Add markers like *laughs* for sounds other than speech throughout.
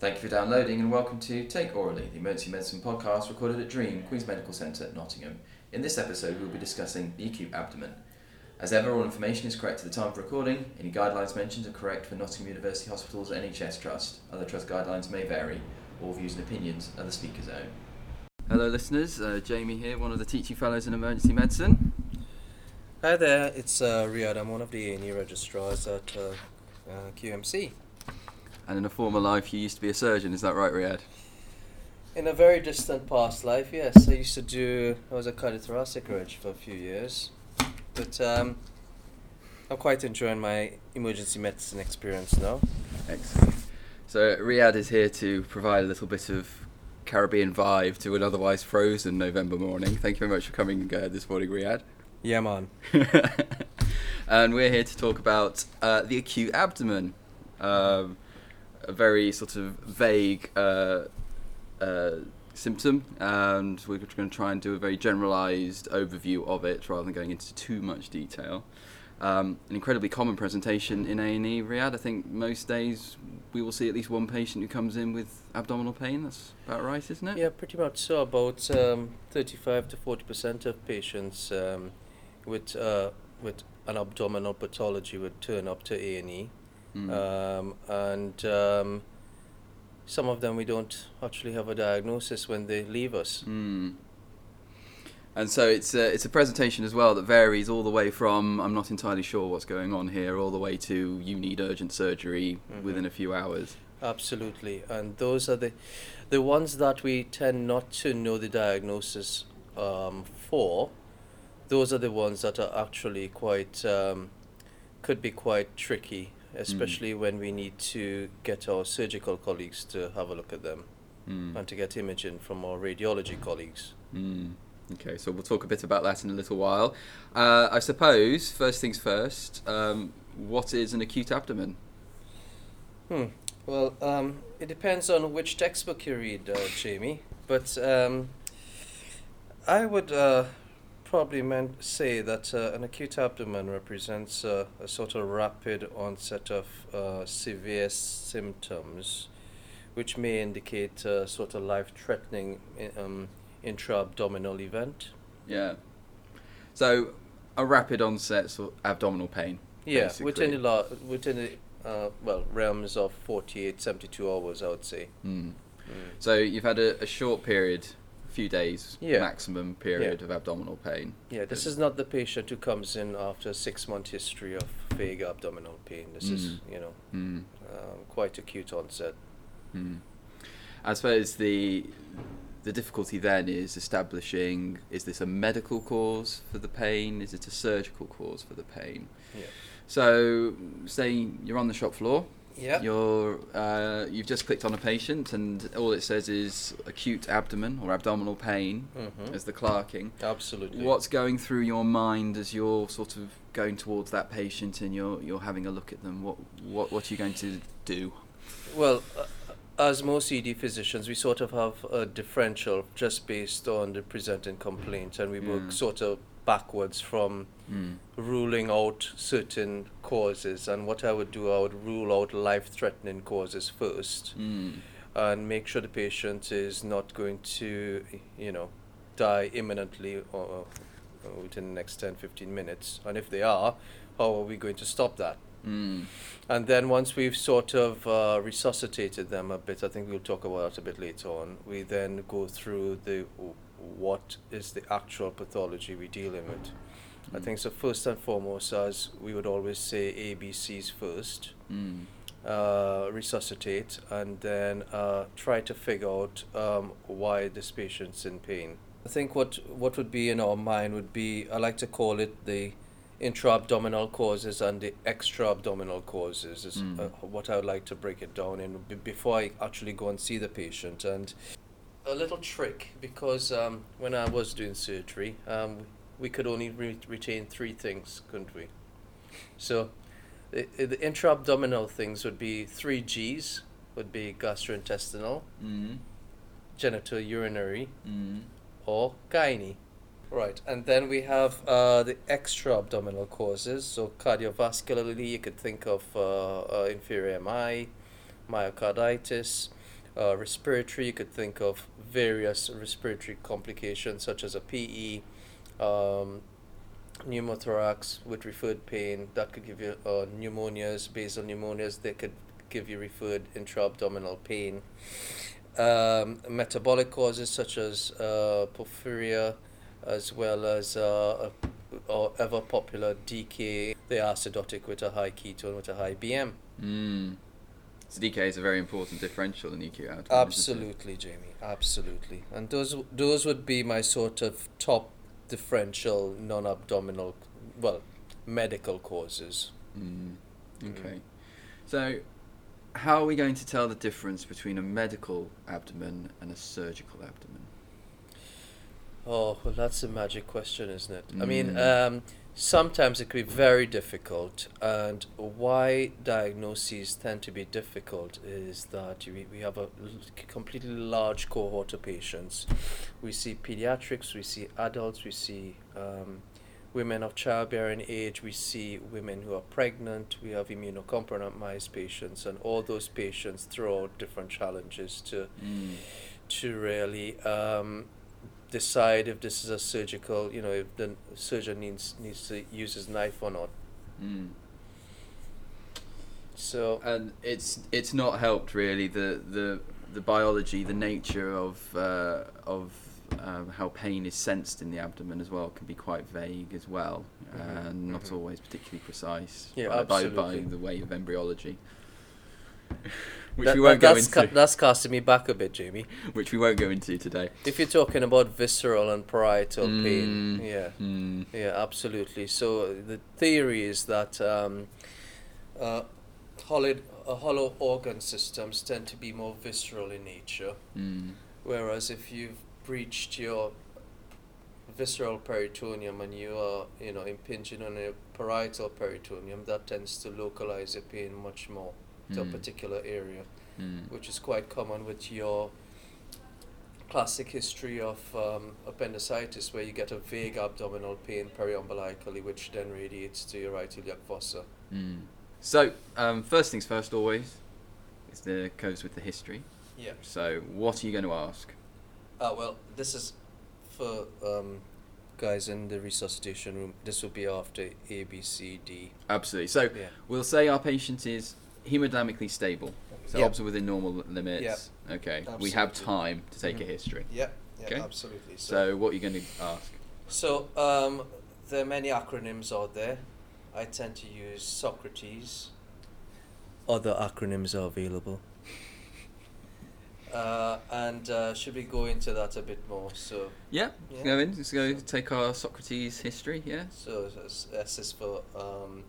Thank you for downloading and welcome to Take Orally, the emergency medicine podcast recorded at Dream, Queen's Medical Centre, Nottingham. In this episode, we'll be discussing the acute abdomen. As ever, all information is correct at the time of recording. Any guidelines mentioned are correct for Nottingham University Hospital's NHS Trust. Other trust guidelines may vary. All views and opinions are the speaker's own. Hello, listeners. Uh, Jamie here, one of the teaching fellows in emergency medicine. Hi there, it's uh, Riyad. I'm one of the A&E registrars at uh, uh, QMC. And in a former life, you used to be a surgeon, is that right, Riyad? In a very distant past life, yes, I used to do. I was a cardiothoracic reg for a few years, but um, I'm quite enjoying my emergency medicine experience now. Excellent. So Riyad is here to provide a little bit of Caribbean vibe to an otherwise frozen November morning. Thank you very much for coming uh, this morning, Riyad. Yeah, man. *laughs* and we're here to talk about uh, the acute abdomen, um, a very sort of vague uh, uh, symptom, and we're going to try and do a very generalised overview of it rather than going into too much detail. Um, an incredibly common presentation in A&E, Riyad. I think most days we will see at least one patient who comes in with abdominal pain. That's about right, isn't it? Yeah, pretty much so. About um, 35 to 40 percent of patients um, with uh, with an abdominal pathology would turn up to A and E, Mm. um, and um, some of them we don't actually have a diagnosis when they leave us. Mm. And so it's a, it's a presentation as well that varies all the way from I'm not entirely sure what's going on here, all the way to you need urgent surgery Mhm. within a few hours. Absolutely, and those are the the ones that we tend not to know the diagnosis um, for. Those are the ones that are actually quite um, could be quite tricky, especially when we need to get our surgical colleagues to have a look at them Mm. and to get imaging from our radiology colleagues. Mm. Okay, so we'll talk a bit about that in a little while. Uh, I suppose, first things first, um, what is an acute abdomen? Hmm. Well, um, it depends on which textbook you read, uh, Jamie. But um, I would uh, probably meant say that uh, an acute abdomen represents uh, a sort of rapid onset of uh, severe symptoms, which may indicate a sort of life-threatening um, intra-abdominal event. Yeah. So, a rapid onset sort of abdominal pain. Yeah, Basically. within the la- within the uh, well realms of 48, 72 hours, I would say. Mm. Mm. So you've had a, a short period, few days Yeah. maximum period of abdominal pain. Yeah, this is not the patient who comes in after a six month history of vague abdominal pain. This is, Mm. you know, Mm. um, quite acute onset. Mm. I suppose the the difficulty then is establishing is this a medical cause for the pain? Is it a surgical cause for the pain? Yeah. So, say you're on the shop floor. Yeah. You're uh, you've just clicked on a patient, and all it says is acute abdomen or abdominal pain hmm as the clerking. Absolutely. What's going through your mind as you're sort of going towards that patient and you're you're having a look at them? What what what are you going to do? Well, uh, as most ED physicians, we sort of have a differential just based on the presenting complaint, and we Yeah. work sort of backwards from Mm. ruling out certain causes. And what I would do, I would rule out life threatening causes first. Mm. and make sure the patient is not going to, you know, die imminently or or within the next 10, 15 minutes. And if they are, how are we going to stop that? Mm. And then once we've sort of uh, resuscitated them a bit, I think we'll talk about that a bit later on. We then go through the what is the actual pathology we're dealing with. I Mm. think so. First and foremost, as we would always say, ABCs first Mm. uh, resuscitate and then uh, try to figure out um, why this patient's in pain. I think what what would be in our mind would be I like to call it the intra-abdominal causes and the extra-abdominal causes is Mm. uh, what I would like to break it down in b- before I actually go and see the patient and a little trick because um, when I was doing surgery um, we could only re- retain three things couldn't we so the, the intra-abdominal things would be three G's would be gastrointestinal Mm. genital urinary Mm. or gynae Right, and then we have uh, the extra abdominal causes. So cardiovascularly, you could think of uh, uh, inferior MI, myocarditis, Uh, respiratory, you could think of various respiratory complications such as a PE, um, pneumothorax with referred pain. That could give you uh, pneumonias, basal pneumonias. They could give you referred intra-abdominal pain. Um, metabolic causes such as uh, porphyria, as well as uh, or ever popular DK, the acidotic with a high ketone with a high BM. Mm. So DK is a very important differential in acute abdomen. Absolutely, Jamie. Absolutely. And those those would be my sort of top differential non-abdominal, well, medical causes. Mm. Mm. Okay. So, how are we going to tell the difference between a medical abdomen and a surgical abdomen? Oh, well, that's a magic question, isn't it? I mean, Mm. um, sometimes it can be very difficult, and why diagnoses tend to be difficult is that we, we have a completely large cohort of patients. We see pediatrics, we see adults, we see um, women of childbearing age, we see women who are pregnant, we have immunocompromised patients, and all those patients throw out different challenges to Mm. to really um, decide if this is a surgical, you know, if the surgeon needs needs to use his knife or not. Mm. So and it's it's not helped really the the the biology the nature of uh, of um, how pain is sensed in the abdomen as well can be quite vague as well Mhm, and not mhm. always particularly precise Yeah, by, by, by the way of embryology which that- we won't that- go that's into ca- that's casting me back a bit, Jamie. which we won't go into today If you're talking about visceral and parietal pain, Mm. yeah, mm. yeah, absolutely. So the theory is that um, uh, hollow, uh, hollow organ systems tend to be more visceral in nature. Mm. Whereas if you've breached your visceral peritoneum and you are, you know, impinging on a parietal peritoneum, that tends to localize the pain much more to a Mm. particular area, Mm. which is quite common with your classic history of um, appendicitis, where you get a vague abdominal pain periumbilically, which then radiates to your right iliac fossa. Mm. so um, first things first always is the goes with the history Yeah. so what are you going to ask Ah, well, this is for um, guys in the resuscitation room. This will be after A, B, C, D. absolutely so Yeah. We'll say our patient is hemodynamically stable, so Yep. obviously within normal limits. Okay, we have time to take a Mhm. history. Yep. yeah, Okay. absolutely. So, So, what are you going to ask? so um, there are many acronyms out there. I tend to use Socrates. Other acronyms are available. Uh, and uh, should we go into that a bit more? So, Yeah, Yeah. go in. Let's go So- take our Socrates history. Yeah. so s- S is for um, s-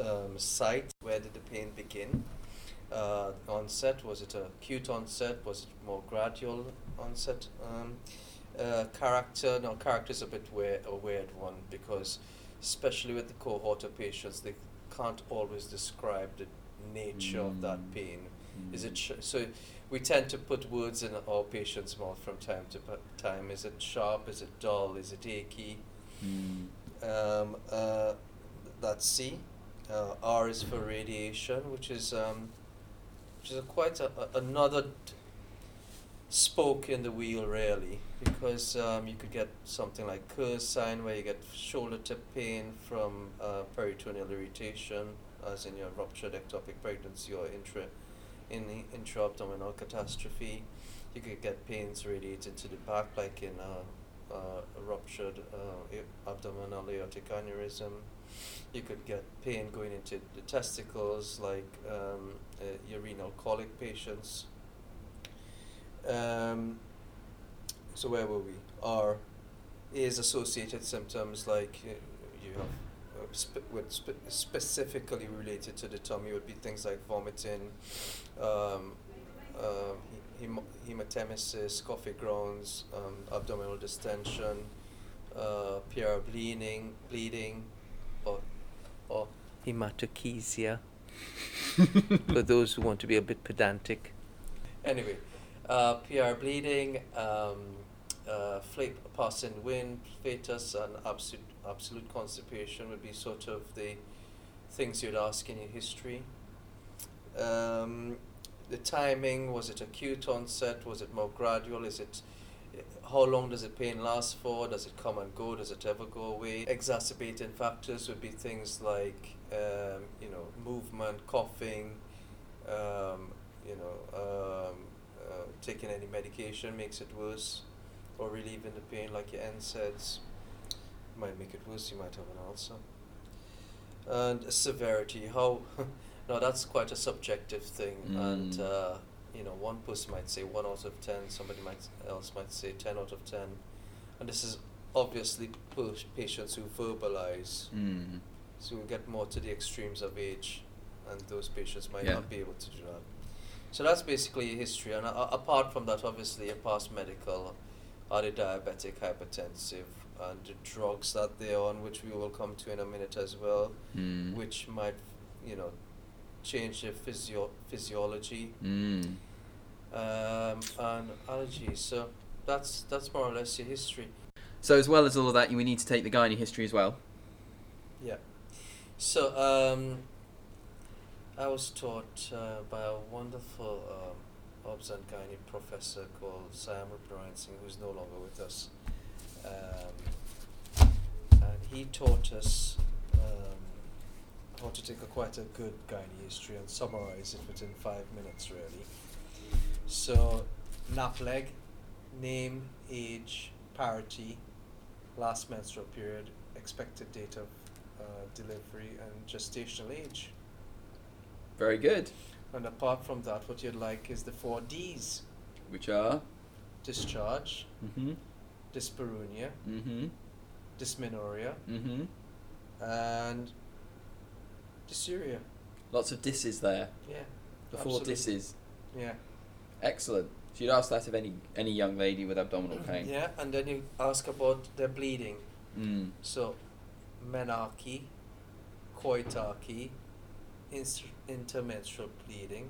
um, site. Where did the pain begin? Uh, onset was it a acute onset? Was it more gradual onset? Um, uh, character. No, character is a bit weird, a weird one because, especially with the cohort of patients, they can't always describe the nature of that Mm. pain. Is it sh- so? We tend to put words in our patient's mouth from time to time. Is it sharp? Is it dull? Is it achy? Mm. Um, uh, that's C. Uh, R is for radiation, which is um, which is a quite a, a, another spoke in the wheel, really, because um, you could get something like sign, where you get shoulder tip pain from uh, peritoneal irritation, as in your ruptured ectopic pregnancy or intra in the intra-abdominal catastrophe. You could get pains radiated to the back, like in a, uh, a ruptured uh, abdominal aortic aneurysm. You could get pain going into the testicles, like um, uh, your renal colic patients. Um, so where were we? R is associated symptoms like uh, you have uh, with spe- specifically related to the tummy would be things like vomiting, um, um, he- hemo- hematemesis, coffee grounds, um, abdominal distension, uh, PR bleeding, bleeding, or or hematochezia. *laughs* for those who want to be a bit pedantic. Anyway, uh, PR bleeding, um, uh, fla- passing wind, flatus, and absolute absolute constipation would be sort of the things you'd ask in your history. Um, the timing was it acute onset? Was it more gradual? Is it how long does the pain last for? Does it come and go? Does it ever go away? Exacerbating factors would be things like um, you know movement, coughing, um, you know um, uh, taking any medication makes it worse, or relieving the pain like your NSAIDs might make it worse. You might have an ulcer. And severity, how *laughs* now that's quite a subjective thing, and Mm. uh, you know one person might say one out of ten, somebody might else might say ten out of ten, and this is obviously pa- patients who verbalize. Mm. So we get more to the extremes of age, and those patients might Yeah. not be able to do that. So that's basically history, and uh, apart from that, obviously, a past medical, are they diabetic, hypertensive, and the drugs that they're on, which we will come to in a minute as well, Mm. which might, you know, change their physio- physiology Mm. um, and allergies. So that's that's more or less your history. So as well as all of that, we need to take the gynae history as well. Yeah. So um, I was taught uh, by a wonderful um, obs and gynae professor called Sam Singh, who's no longer with us. Um, and he taught us um, how to take a quite a good gynae history and summarize it within five minutes, really. So, nap leg, name, age, parity, last menstrual period, expected date of uh, delivery, and gestational age. Very good. And apart from that, what you'd like is the four Ds Which are. discharge, Mhm. dyspareunia, Mhm. dysmenorrhea, Mhm. and dysuria. Lots of disses there. Yeah. The four absolutely. disses. Yeah. Excellent. So you'd ask that of any any young lady with abdominal pain. Yeah, and then you ask about their bleeding. Mm. So, menarche, coitarche, inst- intermenstrual bleeding,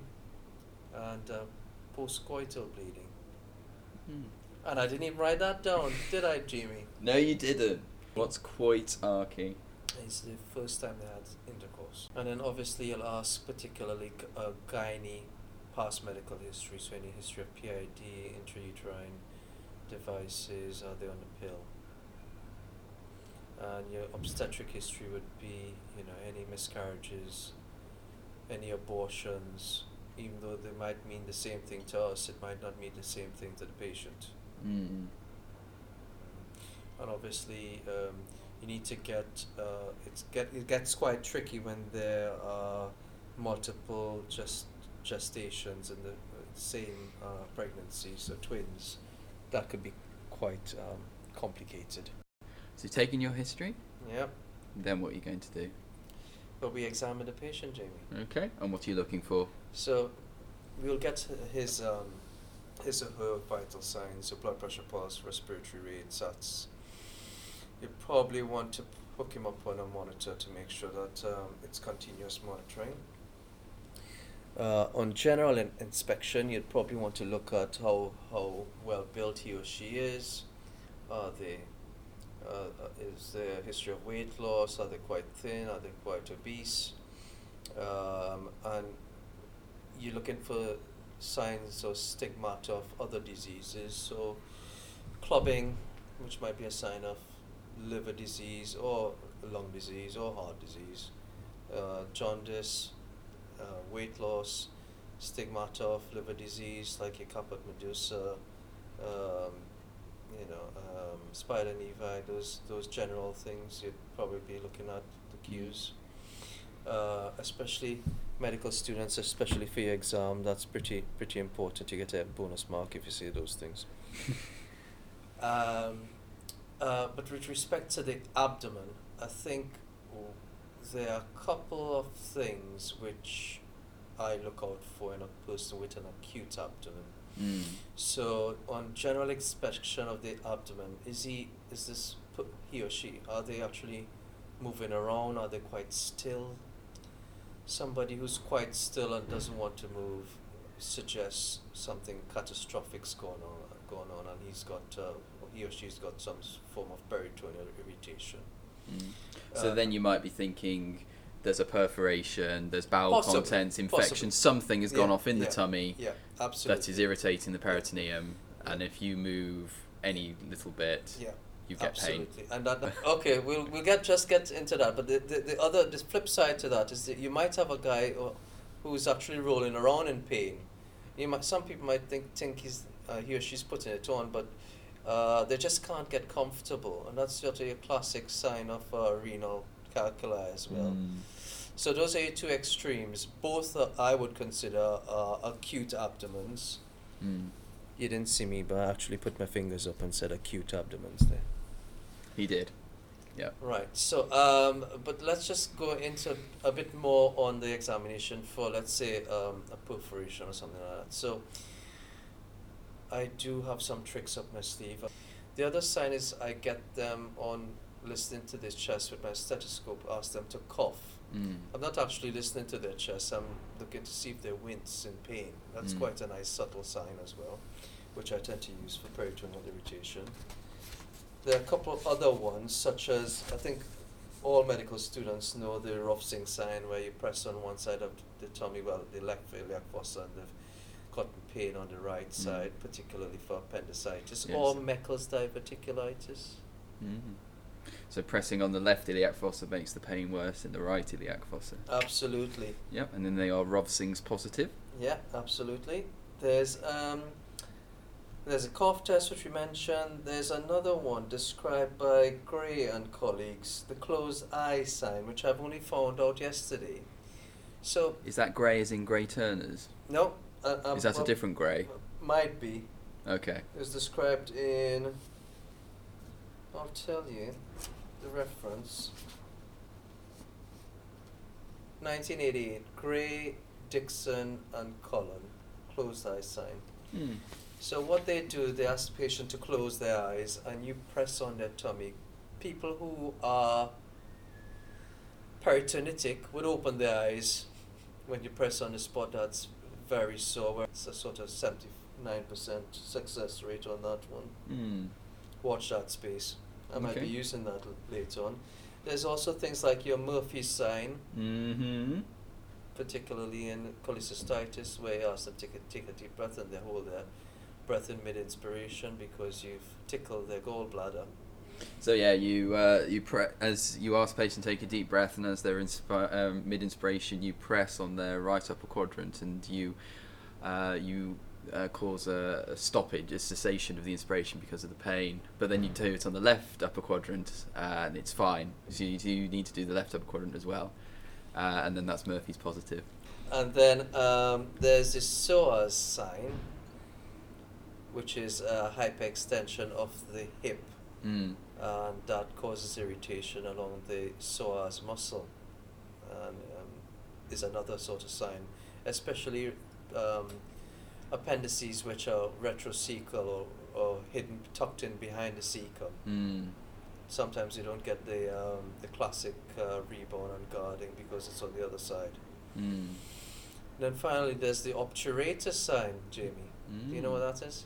and uh, postcoital bleeding. Mm. And I didn't even write that down, did I, Jamie? No, you didn't. What's coitarche? It's the first time they had intercourse. And then obviously you'll ask particularly g- uh, gynae past medical history, so any history of PID, intrauterine devices, are they on the pill? And your obstetric history would be, you know, any miscarriages, any abortions, even though they might mean the same thing to us, it might not mean the same thing to the patient. Mm. and obviously um, you need to get uh, it's get it gets quite tricky when there are multiple gest- gestations in the uh, same uh, pregnancy, so twins. That could be quite um, complicated. So you've taken your history. Yeah, Then what are you going to do? but we examine the patient, Jamie. Okay. And what are you looking for? So we'll get his um, his or her vital signs, so blood pressure, pulse, respiratory rate, SATs. You probably want to hook him up on a monitor to make sure that um, it's continuous monitoring. Uh, on general in- inspection, you'd probably want to look at how, how well built he or she is. Are they, uh, is there a history of weight loss? Are they quite thin? Are they quite obese? Um, and you're looking for signs or stigmata of other diseases. So, clubbing, which might be a sign of liver disease or lung disease or heart disease, uh, jaundice, uh, weight loss, stigmata of liver disease like your caput medusa, um, you know, um, spider nevi, those those general things you'd probably be looking at the cues. Uh, especially medical students, especially for your exam, that's pretty pretty important. You get a bonus mark if you see those things. *laughs* Um, uh, but with respect to the abdomen, I think there are a couple of things which I look out for in a person with an acute abdomen. Mm. So, on general inspection of the abdomen, is he, is this he or she, are they actually moving around? Are they quite still? Somebody who's quite still and doesn't want to move suggests something catastrophic's going on, going on, and he's got, uh, he or she's got some form of peritoneal irritation. Mm. So Uh, then you might be thinking there's a perforation, there's bowel Possibly, contents, infection, possibly. something has gone Yeah, off in the yeah, tummy Yeah, absolutely. that is irritating the peritoneum, and if you move any little bit, you get pain. Absolutely, and that, okay, we'll we'll get just get into that. But the, the, the other the flip side to that is that you might have a guy who's actually rolling around in pain. You might some people might think think he's uh, he or she's putting it on, but uh, they just can't get comfortable, and that's sort of a classic sign of uh, renal calculi as well. Mm. So those are your two extremes. Both uh, I would consider uh, acute abdomens. Mm. You didn't see me, but I actually put my fingers up and said acute abdomens there. He did. Yeah. Right. So, um, but let's just go into a bit more on the examination for, let's say, um, a perforation or something like that. So, I do have some tricks up my sleeve. The other sign is I get them on listening to their chest with my stethoscope, ask them to cough. Mm. I'm not actually listening to their chest, I'm looking to see if they wince in pain. That's Mm. quite a nice subtle sign as well, which I tend to use for peritoneal irritation. There are a couple of other ones, such as I think all medical students know the Rovsing sign, where you press on one side of the tummy, well, the left iliac fossa, and they've gotten pain on the right Mm. side, particularly for appendicitis Yes. or Meckel's diverticulitis. Mm. So pressing on the left iliac fossa makes the pain worse in the right iliac fossa. Absolutely. Yep, and then they are Rovsing's positive. Yeah, absolutely. There's um, there's a cough test which we mentioned. There's another one described by Gray and colleagues, the closed eye sign, which I've only found out yesterday. So Is that grey as in Grey Turners? no, uh, um, Is that a different grey? Might be. Okay. It was described in. I'll tell you the reference. 1988, Gray, Dixon, and Cullen, closed eye sign. Mm. So what they do, they ask the patient to close their eyes, and you press on their tummy. People who are peritonitic would open their eyes when you press on the spot that's very sober. It's a sort of seventy-nine percent success rate on that one. Mm. Watch that space. I might be using that l- later on. There's also things like your Murphy sign, Mm-hmm. particularly in cholecystitis, where you ask them to take a, take a deep breath and they hold their breath in mid-inspiration because you've tickled their gallbladder. So yeah, you uh, you pre- as you ask the patient to take a deep breath, and as they're inspi- um, mid inspiration, you press on their right upper quadrant, and you uh, you uh, cause a, a stoppage, a cessation of the inspiration because of the pain. But then you do it on the left upper quadrant, uh, and it's fine. So you do need to do the left upper quadrant as well, uh, and then that's Murphy's positive. And then um, there's this psoas sign, which is a hyperextension of the hip, Mm. And that causes irritation along the psoas muscle, and um, is another sort of sign, especially um, appendices which are retrocecal or, or hidden, tucked in behind the cecum. Mm. Sometimes you don't get the um, the classic uh, rebound and guarding because it's on the other side. Mm. then finally, there's the obturator sign, Jamie. Do you know what Mm. that is?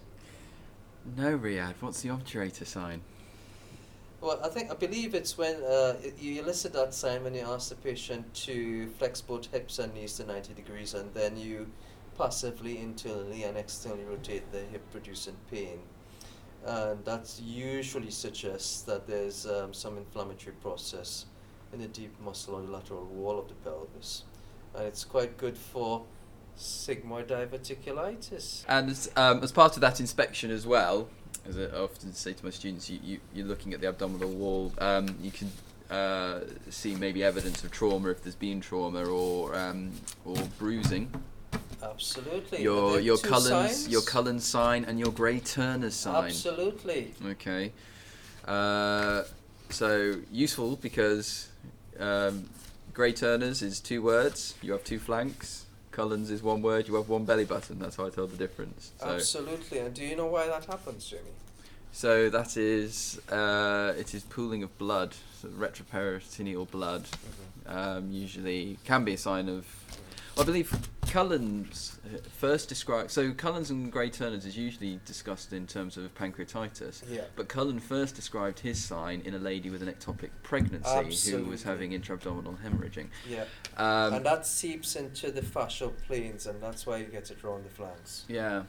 No, Riyad. What's the obturator sign? Well, I think I believe it's when uh, you elicit that sign when you ask the patient to flex both hips and knees to 90 degrees, and then you passively, internally, and externally rotate the hip, producing pain. And that usually suggests that there's um, some inflammatory process in the deep muscle on the lateral wall of the pelvis, and it's quite good for sigmoid diverticulitis. And um, as part of that inspection as well, as I often say to my students, you, you, you're looking at the abdominal wall, um, you can uh, see maybe evidence of trauma if there's been trauma or, um, or bruising. Absolutely. Your, your Cullen's, signs? your Cullen's sign and your Gray Turner's sign. Absolutely. Okay. Uh, so useful because um, Grey Turners is two words. You have two flanks. Cullen's is one word. You have one belly button. That's how I tell the difference. So, Absolutely. And do you know why that happens, Jamie? so that is uh, it is pooling of blood, so retroperitoneal blood. Um, usually can be a sign of. I believe Cullen's uh, first described. So Cullen's and Gray Turner's is usually discussed in terms of pancreatitis. Yeah. But Cullen first described his sign in a lady with an ectopic pregnancy who was having intra-abdominal hemorrhaging. Yeah. Um, and that seeps into the fascial planes, and that's why you get it around the flanks. Yeah.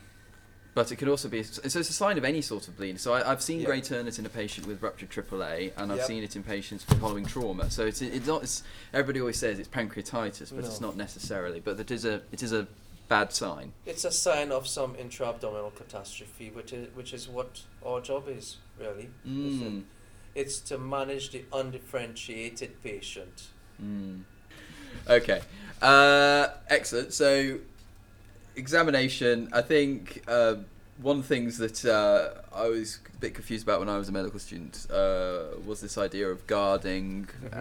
But it could also be, so it's a sign of any sort of bleeding. So I, I've seen Yeah. Gray Turner's in a patient with ruptured AAA, and I've Yep. seen it in patients following trauma. So it's, it's not, it's, everybody always says it's pancreatitis, but it's not necessarily. But it is a, it is a bad sign. It's a sign of some intra-abdominal catastrophe, which is which is what our job is really. Mm. It's to manage the undifferentiated patient. Mm. Okay. Uh, excellent. So, examination. I think uh, one of the things that uh, I was a bit confused about when I was a medical student uh, was this idea of guarding, Mhm.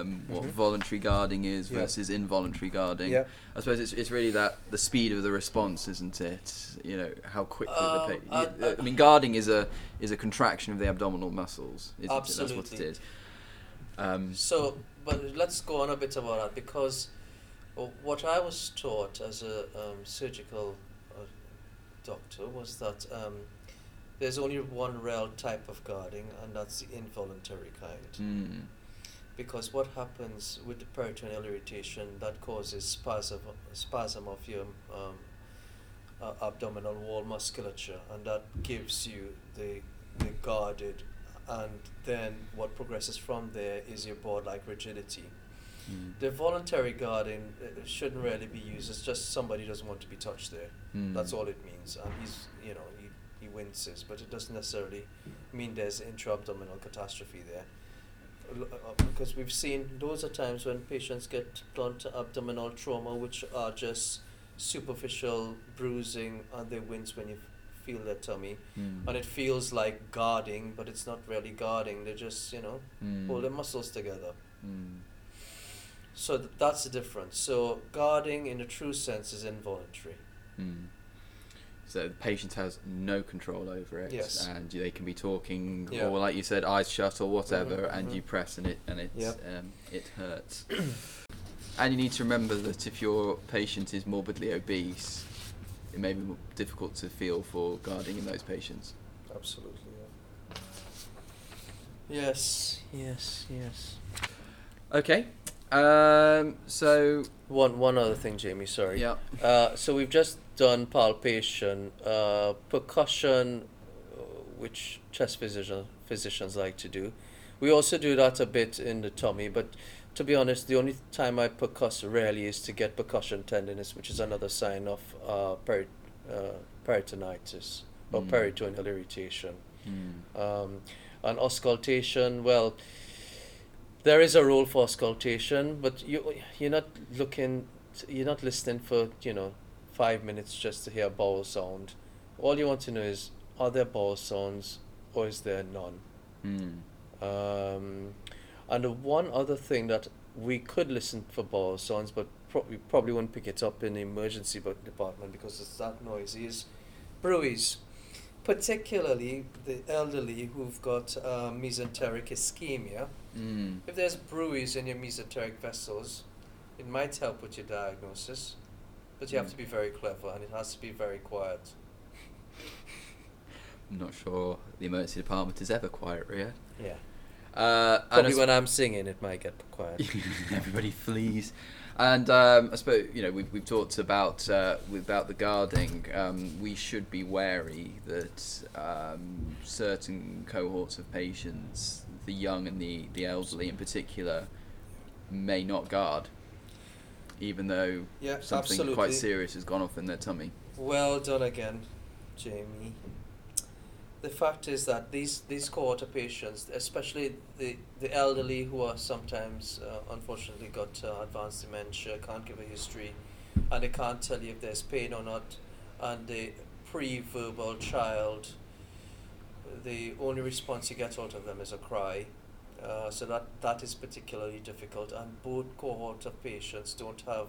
um, what Mhm. voluntary guarding is Yeah. versus involuntary guarding. Yeah. I suppose it's, it's really that the speed of the response, isn't it? You know how quickly Um, the pa- uh, y- I mean, guarding is a is a contraction of the abdominal muscles. Isn't It? That's what it Absolutely. Um, So, but let's go on a bit about that because what I was taught as a um, surgical uh, doctor was that um, there's only one real type of guarding, and that's the involuntary kind. mm, Because what happens with the peritoneal irritation that causes spasm, spasm of your um, uh, abdominal wall musculature, and that gives you the the guarded, and then what progresses from there is your board-like rigidity. Mm, The voluntary guarding uh, shouldn't really be used. It's just somebody doesn't want to be touched there. mm. That's all it means. And he's, you know, he, he winces, but it doesn't necessarily mean there's intra-abdominal catastrophe there. Uh, Because we've seen those are times when patients get blunt abdominal trauma, which are just superficial bruising, and they wince when you f- feel their tummy, Mm. and it feels like guarding, but it's not really guarding. They're just, you know, Mm. pull their muscles together. Mm. So th- that's the difference. So guarding, in the true sense, is involuntary. Mm. So the patient has no control over it, Yes. and they can be talking, Yeah. or like you said, eyes shut or whatever, Mhm, and you press and it and it Yep. um, it hurts. *clears throat* and you need to remember that if your patient is morbidly obese, it may be more difficult to feel for guarding in those patients. Absolutely. Yeah. Yes. Yes. Yes. Okay. Um, so One one other thing, Jamie. Sorry. yeah. Uh, so we've just done palpation, uh, percussion, uh, which chest physician, physicians like to do. We also do that a bit in the tummy, but to be honest, the only time I percuss rarely is to get percussion tenderness, which is another sign of uh, peri- uh, peritonitis or Mm. peritoneal irritation. Mm. Um, and auscultation, well, there is a role for auscultation, but you you're not looking, you're not listening for you know five minutes just to hear a bowel sound. All you want to know is are there bowel sounds or is there none? Mm. Um, and the one other thing that we could listen for bowel sounds, but pro- we probably wouldn't pick it up in the emergency department because it's that noisy, is bruits. Particularly the elderly who've got uh, mesenteric ischemia. Mm. If there's bruits in your mesenteric vessels, it might help with your diagnosis, but you have Mm. to be very clever and it has to be very quiet. *laughs* I'm not sure the emergency department is ever quiet, Ria. Yeah. Uh, Probably when I'm singing, it might get quiet. *laughs* Everybody flees. And um, I suppose you know we've, we've talked about uh, about the guarding. Um, we should be wary that um, certain cohorts of patients, the young and the, the elderly in particular, may not guard, even though Yeah, something absolutely. quite serious has gone off in their tummy. Well done again, Jamie. The fact is that these these cohort of patients, especially the, the elderly who are sometimes uh, unfortunately got uh, advanced dementia, can't give a history, and they can't tell you if there's pain or not, and the pre-verbal child, the only response you get out of them is a cry. Uh, so that that is particularly difficult, and both cohort of patients don't have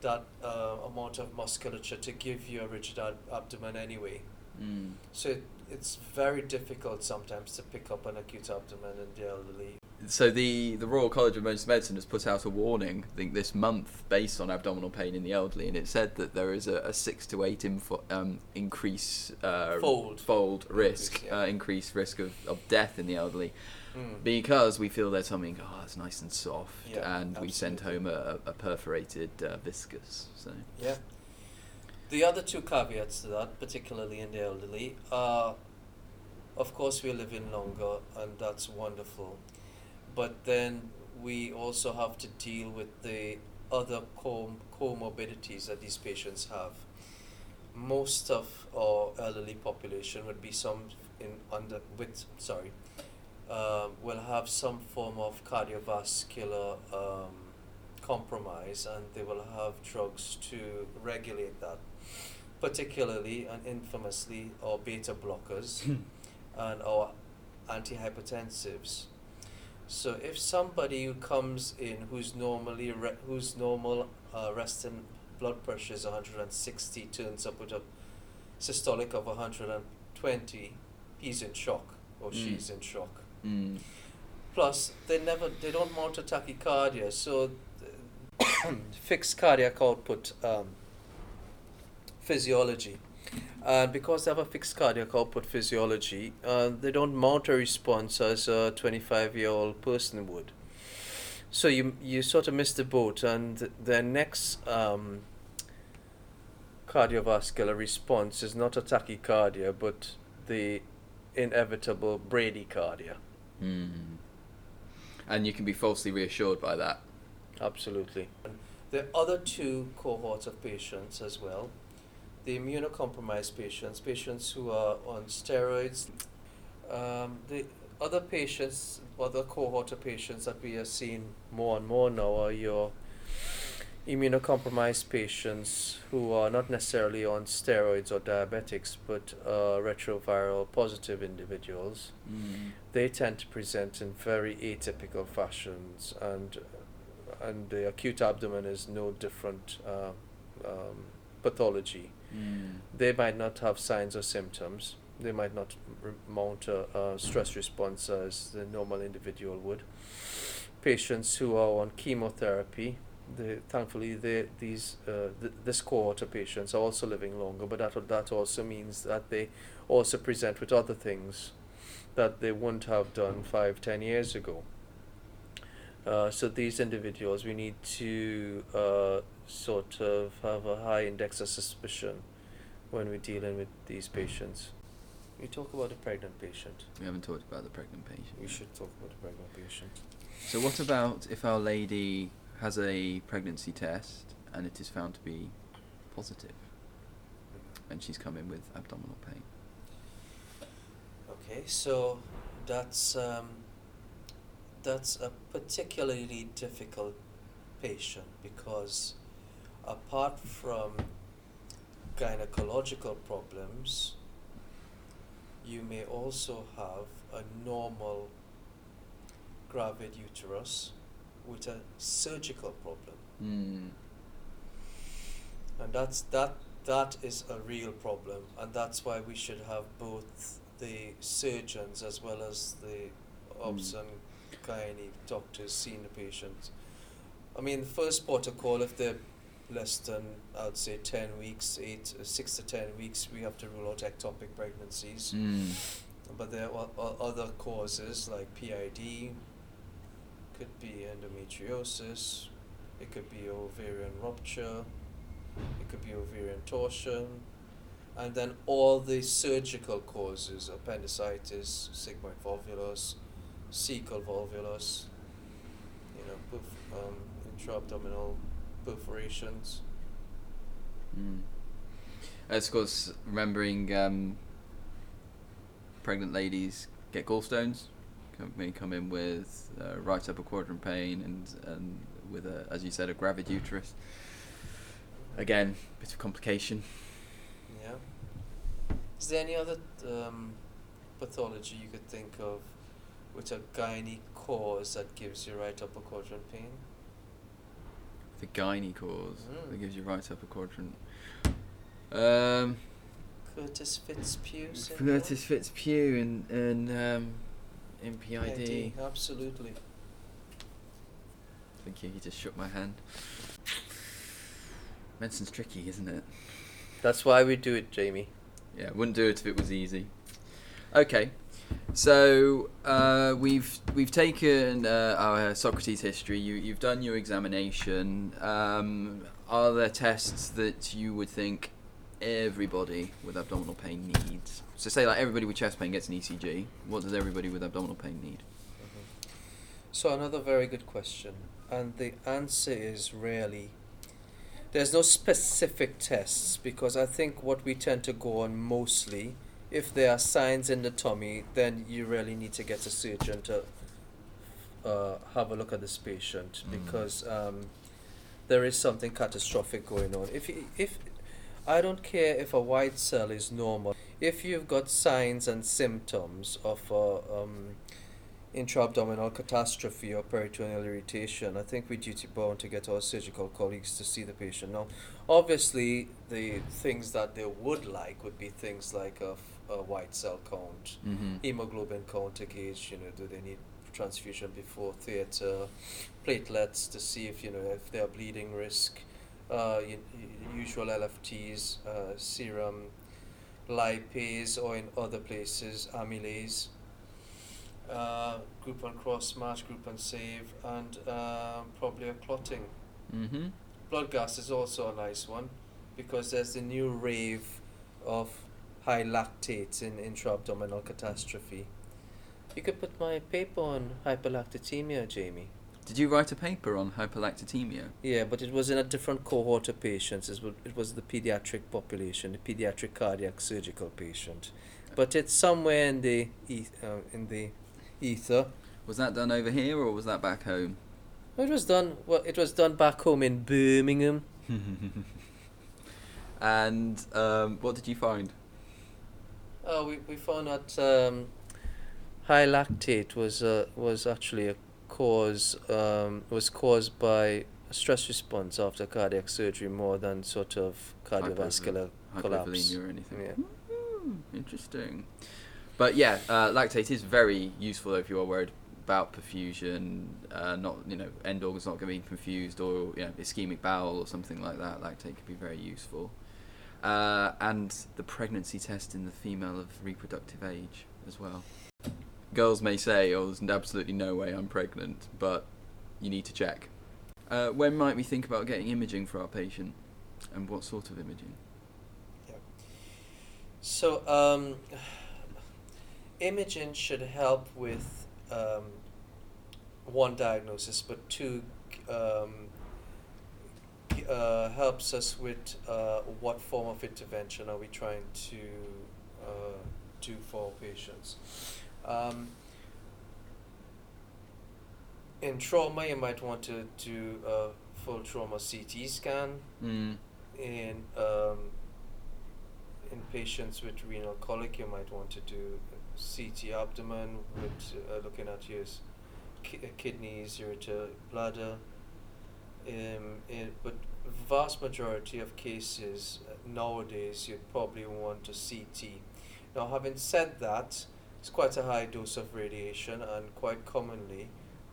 that uh, amount of musculature to give you a rigid ab- abdomen anyway. Mm. So it, it's very difficult sometimes to pick up an acute abdomen in the elderly. So the, the Royal College of Emergency Medicine has put out a warning, I think this month, based on abdominal pain in the elderly, and it said that there is a, a six to eight info, um, increase uh, Fold. fold risk, Increase, yeah. uh, increased risk of, of death in the elderly, Mm. because we feel their tummy, oh, it's nice and soft, Yeah, and we send home a, a perforated uh, viscus. So Yeah. The other two caveats to that, particularly in the elderly, are of course we're living longer and that's wonderful. But then we also have to deal with the other com- comorbidities that these patients have. Most of our elderly population would be some in under with sorry, uh, will have some form of cardiovascular um, compromise and they will have drugs to regulate that, particularly and infamously our beta blockers and our antihypertensives. So if somebody who comes in who's normally re- whose normal uh, resting blood pressure is 160 turns up with a systolic of 120, he's in shock or Mm. she's in shock. mm, Plus, they never they don't mount a tachycardia, so *coughs* fixed cardiac output um, physiology. And because they have a fixed cardiac output physiology, uh, they don't mount a response as a 25 year old person would. So you you sort of miss the boat, and their next um, cardiovascular response is not a tachycardia, but the inevitable bradycardia. mm. and you can be falsely reassured by that. Absolutely. The other two cohorts of patients as well, the immunocompromised patients, patients who are on steroids, um, the other patients, other cohort of patients that we are seeing more and more now are your immunocompromised patients who are not necessarily on steroids or diabetics, but uh, retroviral positive individuals. Mm. they tend to present in very atypical fashions and and the acute abdomen is no different uh, um, pathology Mm. they might not have signs or symptoms they might not mount a, a stress response as the normal individual would patients who are on chemotherapy they, thankfully they, these uh, th- this cohort of patients are also living longer but that that also means that they also present with other things that they wouldn't have done five, ten years ago. Uh, so these individuals, we need to uh, sort of have a high index of suspicion when we're dealing with these patients. We talk about a pregnant patient. We haven't talked about the pregnant patient. We should talk about a pregnant patient. So what about if our lady has a pregnancy test and it is found to be positive, and she's come in with abdominal pain? Okay, so that's um, that's a particularly difficult patient because apart from gynecological problems, you may also have a normal gravid uterus with a surgical problem Mm. and that's that that is a real problem and that's why we should have both the surgeons as well as the obs Mm. and gynae doctors seeing the patients i mean the first protocol if they're less than i'd say 10 weeks 8 uh, 6 to 10 weeks we have to rule out ectopic pregnancies Mm. but there are other causes like PID, could be endometriosis, it could be ovarian rupture, it could be ovarian torsion, and then all the surgical causes appendicitis, sigmoid volvulus, cecal volvulus, you know, um, intra-abdominal perforations. Mm. As of course, remembering um, pregnant ladies get gallstones, may come in with uh, right upper quadrant pain and and with a, as you said, a gravid uterus. Again, bit of complication. Yeah. Is there any other um, pathology you could think of with a gynae cause that gives you right upper quadrant pain? The gynae cause Mm. that gives you right upper quadrant. Um, Curtis Fitz-Hugh syndrome? Curtis Fitz-Hugh in in um, in PID. Absolutely. Thank you. You just shook my hand. Medicine's tricky, isn't it? That's why we do it, Jamie. Yeah, wouldn't do it if it was easy. Okay, so uh, we've we've taken uh, our Socrates history. You you've done your examination. Um, are there tests that you would think everybody with abdominal pain needs? So say like everybody with chest pain gets an ECG. What does everybody with abdominal pain need? So another very good question, and the answer is really. There's no specific tests because I think what we tend to go on mostly, if there are signs in the tummy, then you really need to get a surgeon to uh, have a look at this patient Mm. because um, there is something catastrophic going on. If if I don't care if a white cell is normal, if you've got signs and symptoms of uh, um, intra-abdominal catastrophe or peritoneal irritation, I think we're duty bound to get our surgical colleagues to see the patient. Now, obviously, the things that they would like would be things like a, white cell count, Mm-hmm. hemoglobin count to gauge, you know, do they need transfusion before theatre, platelets to see if, you know, if they are bleeding risk, uh, usual LFTs, uh, serum, lipase, or in other places, amylase uh, group on cross match, group on save, and um probably a clotting. Mm-hmm. Blood gas is also a nice one because there's the new rave of high lactates in intra-abdominal catastrophe. You could put my paper on hyperlactatemia, Jamie. Did you write a paper on hyperlactatemia? Yeah, but it was in a different cohort of patients. It was, it was the pediatric population, the pediatric cardiac surgical patient. But it's somewhere in the eth- uh, in the ether. Was that done over here or was that back home? It was done. Well, it was done back home in Birmingham. *laughs* and um, what did you find? Uh, we we found out um, high lactate was uh, was actually a cause um, was caused by a stress response after cardiac surgery more than sort of cardiovascular collapse. Hypovolemia or anything? Yeah. Hmm, interesting. But yeah, uh, lactate is very useful if you are worried about perfusion, uh, not you know end organs not going to be confused or you know ischemic bowel or something like that. Lactate could be very useful. Uh, and the pregnancy test in the female of reproductive age as well. Girls may say, "Oh, there's absolutely no way I'm pregnant," but you need to check. Uh, when might we think about getting imaging for our patient, and what sort of imaging? So, um, imaging should help with um, one diagnosis, but two um, uh, helps us with uh, what form of intervention are we trying to uh, do for patients. Um, in trauma, you might want to do a full trauma CT scan Mm. in um, in patients with renal colic, you might want to do CT abdomen with uh, looking at your ki- uh, kidneys, ureter, bladder. Um, in, but vast majority of cases uh, nowadays, you'd probably want a CT. Now, having said that, it's quite a high dose of radiation, and quite commonly,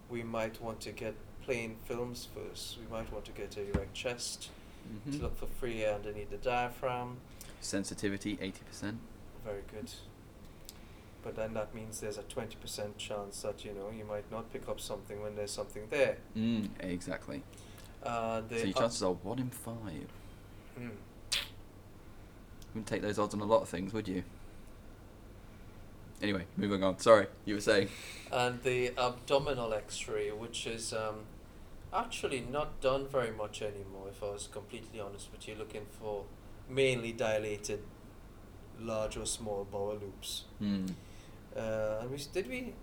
we might want to get plain films first. We might want to get a erect chest Mhm. to look for free air underneath the diaphragm. Sensitivity eighty percent. Very good. But then that means there's a 20% chance that, you know, you might not pick up something when there's something there. Mm, exactly. Uh, the so your chances are one in five. Mm. Wouldn't take those odds on a lot of things, would you? Anyway, moving on. Sorry, you were saying. And the abdominal x-ray, which is um, actually not done very much anymore, if I was completely honest but you're looking for mainly dilated large or small bowel loops. Mm. Uh, and we did we?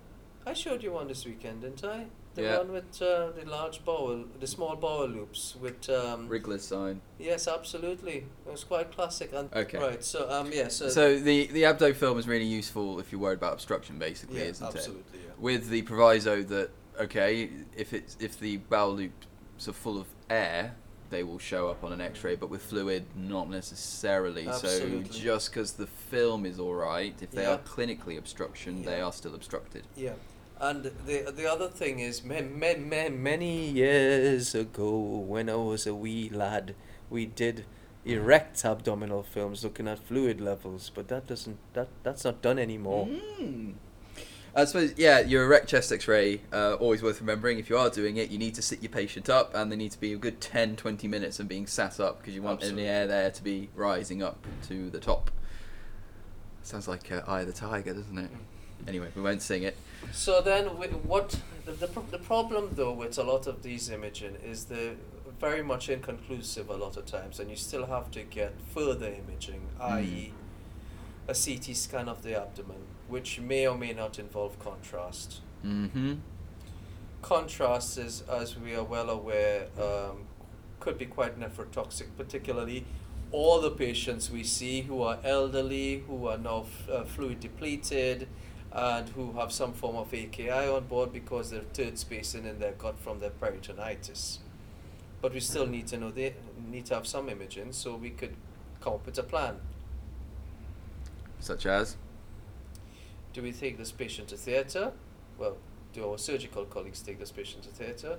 I showed you one this weekend, didn't I? The Yeah. one with uh, the large bowel, the small bowel loops with. Um, Rigler's sign. yes, absolutely. It was quite classic. And Okay. Right. So um yeah. So. So the the abdo film is really useful if you're worried about obstruction, basically, yeah, isn't it? absolutely. Yeah. With the proviso that okay, if it's if the bowel loops are full of air, they will show up on an X-ray, but with fluid, not necessarily. Absolutely. So just because the film is all right, if they Yeah. are clinically obstruction, they are still obstructed. Yeah. And the the other thing is, many, many, many years ago, when I was a wee lad, we did erect abdominal films looking at fluid levels, but that doesn't that that's not done anymore. Mm. I suppose, yeah, your erect chest x-ray, uh, always worth remembering. If you are doing it, you need to sit your patient up and they need to be a good 10, 20 minutes of being sat up because you want Absolutely. any air there to be rising up to the top. Sounds like uh, Eye of the Tiger, doesn't it? Anyway, we won't sing it. So then, what the, the the problem though with a lot of these imaging is they're very much inconclusive a lot of times, and you still have to get further imaging, i.e., a CT scan of the abdomen, which may or may not involve contrast. Mm-hmm. Contrast is, as we are well aware, um, could be quite nephrotoxic, particularly all the patients we see who are elderly, who are now f- uh, fluid depleted, and who have some form of AKI on board because they're third spacing in their gut from their peritonitis. But we still need to know they need to have some imaging so we could come up with a plan. Such as? Do we take this patient to theatre? Well, do our surgical colleagues take this patient to theatre?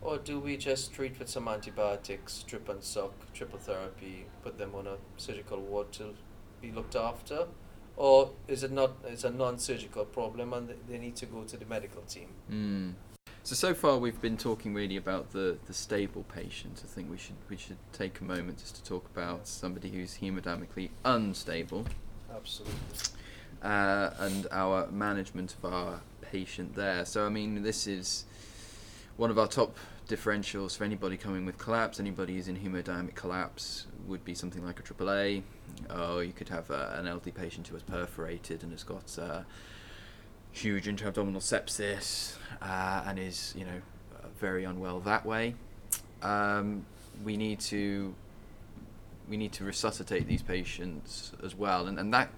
Or do we just treat with some antibiotics, drip and suck, triple therapy, put them on a surgical ward to be looked after? Or is it not, it's a non surgical problem and they- they need to go to the medical team? Mm. So so far we've been talking really about the, the stable patient. I think we should we should take a moment just to talk about somebody who's hemodynamically unstable Absolutely. uh, and our management of our patient there. So I mean this is one of our top differentials for anybody coming with collapse. Anybody who's in hemodynamic collapse would be something like a AAA. Or you could have uh, an elderly patient who has perforated and has got uh, huge intra-abdominal sepsis uh, and is you know very unwell that way. Um, we need to we need to resuscitate these patients as well, and and that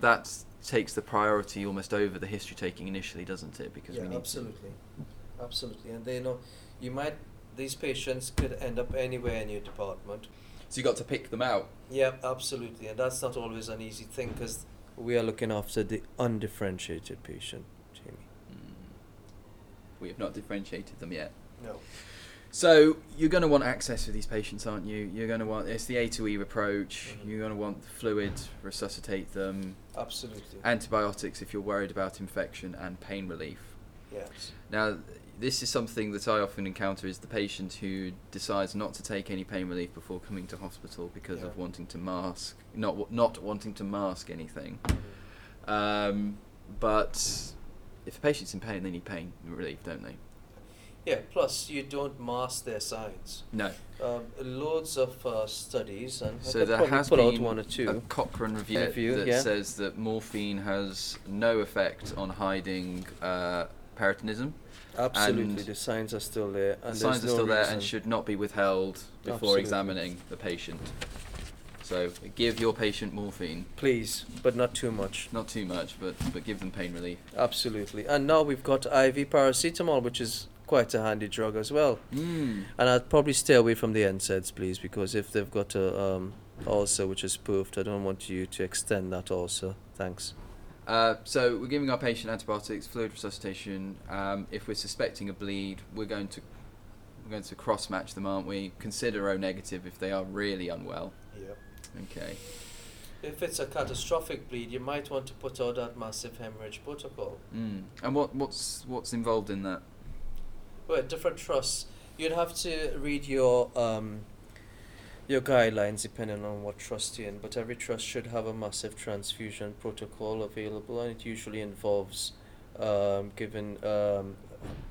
that takes the priority almost over the history taking initially, doesn't it? Because we Yeah, need absolutely. Absolutely. And they know you might, these patients could end up anywhere in your department. To. So you got to pick them out. Yeah, absolutely, and that's not always an easy thing because we are looking after the undifferentiated patient, Jamie. Mm. We have not differentiated them yet. No. So you're going to want access for these patients, aren't you? You're going to want it's the A to E approach. Mhm. You're going to want fluid, resuscitate them, Absolutely. antibiotics if you're worried about infection, and pain relief. yes. Now, this is something that I often encounter is the patient who decides not to take any pain relief before coming to hospital because Yeah. of wanting to mask, not not wanting to mask anything. Um, but if a patient's in pain, they need pain relief, don't they? Yeah. Plus, you don't mask their signs. No. Um, loads of uh, studies, and So there has been one or two. a Cochrane review, Review, that yeah. says that morphine has no effect on hiding uh, peritonism. Absolutely, and the signs are still there, and the signs are no still there reason. and should not be withheld before Absolutely. examining the patient. So give your patient morphine, Please, but not too much. not too much, but but give them pain relief. Absolutely. And now we've got IV paracetamol, which is quite a handy drug as well. Mm. And I'd probably stay away from the NSAIDs, please, because if they've got a um, ulcer which is poofed, I don't want you to extend that ulcer. Thanks. Uh, so we're giving our patient antibiotics, fluid resuscitation. Um, if we're suspecting a bleed, we're going to we're going to cross match them, aren't we? Consider O negative if they are really unwell. Yep. Okay. If it's a catastrophic bleed, you might want to put out that massive hemorrhage protocol. Mm. And what what's what's involved in that? Well, different trusts. You'd have to read your um, your guidelines depending on what trust you're in, but every trust should have a massive transfusion protocol available, and it usually involves um, giving um,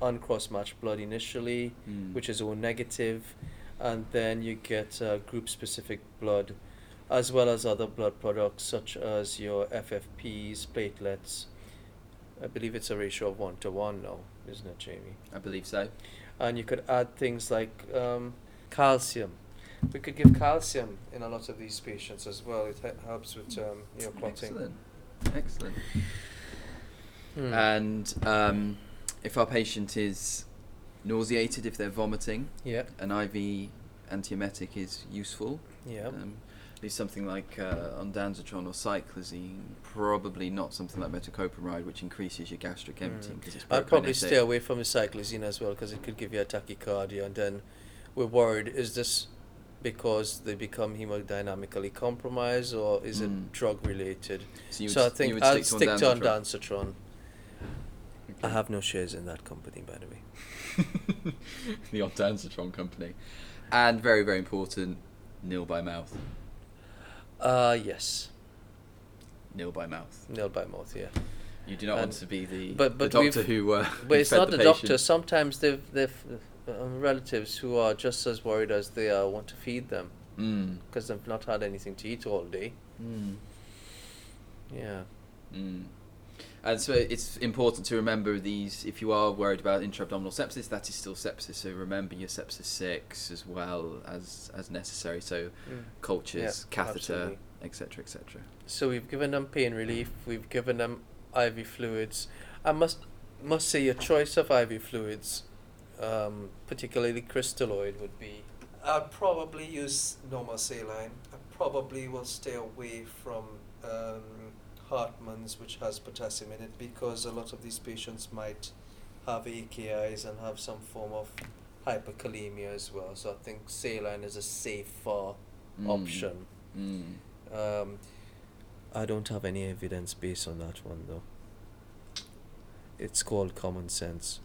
uncross matched blood initially, Mm. which is O negative, and then you get uh, group specific blood, as well as other blood products such as your FFPs, platelets. I believe it's a ratio of one to one now, isn't it, Jamie? I believe so. and you could add things like um, calcium. We could give calcium in a lot of these patients as well. It he- helps with um, you know, clotting. Excellent. Excellent. Hmm. And um, if our patient is nauseated, if they're vomiting, yeah, an IV antiemetic is useful. yeah. Um, least something like uh, ondansetron or cyclizine, probably not something like metoclopramide, which increases your gastric emptying Mm. because it's I'd probably stay away from the cyclizine as well because it could give you a tachycardia, and then we're worried: is this because they become hemodynamically compromised, or is Mm. it drug related? So, so I think I'll stick stick to ondansetron. ondansetron. I have no shares in that company, by the way. *laughs* the ondansetron company, and very very important, nil by mouth. Uh yes, Nil by mouth. Nil by mouth, yeah. You do not want to be the, but- the doctor who. Uh, *laughs* But it's not the, patient. doctor. Sometimes they've they've um, relatives who are just as worried as they are want to feed them Mm. because they've not had anything to eat all day. Mm. Yeah. Mm. And so it's important to remember these. If you are worried about intra-abdominal sepsis, that is still sepsis. So remember your sepsis six as well as as necessary. So Mm. cultures, Yeah, catheter, etc., etc. So we've given them pain relief. We've given them IV fluids. I must must say your choice of IV fluids, um, particularly crystalloid, would be. I'd probably use normal saline. I probably will stay away from um, Hartmann's, which has potassium in it, because a lot of these patients might have AKIs and have some form of hyperkalemia as well. So I think saline is a safer Mm. option. Mm. Um, I don't have any evidence based on that one though. It's called common sense.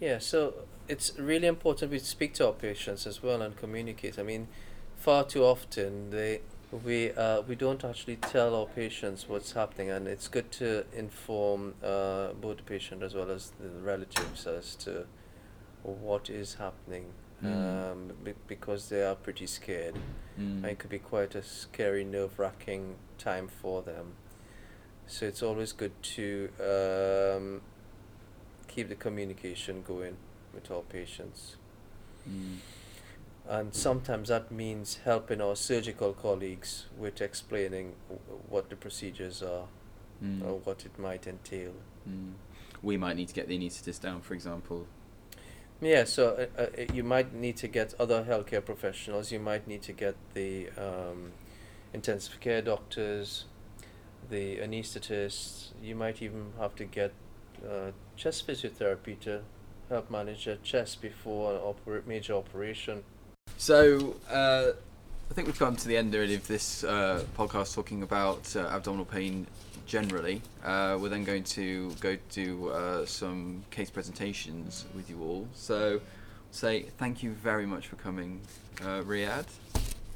Yeah, so it's really important we speak to our patients as well and communicate. I mean, far too often they we uh, we don't actually tell our patients what's happening, and it's good to inform uh, both the patient as well as the relatives as to what is happening, Mm. um, be- because they are pretty scared Mm. and it could be quite a scary, nerve wracking time for them. So it's always good to um, keep the communication going with our patients. Mm. And sometimes that means helping our surgical colleagues with explaining w- what the procedures are Mm. or what it might entail. Mm. We might need to get the anaesthetist down, for example. Yeah, so uh, uh, you might need to get other healthcare professionals. You might need to get the um, intensive care doctors, the anaesthetists. You might even have to get uh, chest physiotherapy to help manage your chest before an opera- major operation. So, uh, I think we've come to the end already of this uh, podcast talking about uh, abdominal pain generally. Uh, we're then going to go do uh, some case presentations with you all. So, say thank you very much for coming, uh, Riyad.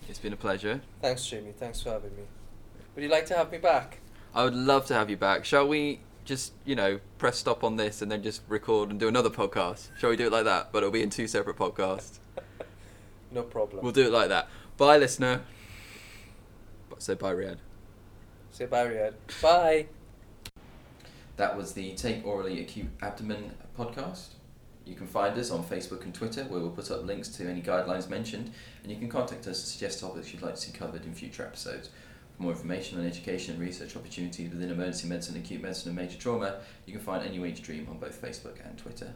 It's been a pleasure. Thanks, Jamie. Thanks for having me. Would you like to have me back? I would love to have you back. Shall we just, you know, press stop on this and then just record and do another podcast? Shall we do it like that? But it'll be in two separate podcasts. *laughs* No problem. We'll do it like that. Bye, listener. Say bye, Riyad. Say bye, Riyad. Bye. That was the Take Orally Acute Abdomen podcast. You can find us on Facebook and Twitter, where we'll put up links to any guidelines mentioned, and you can contact us to suggest topics you'd like to see covered in future episodes. For more information on education and research opportunities within emergency medicine, acute medicine, and major trauma, you can find to Dream on both Facebook and Twitter.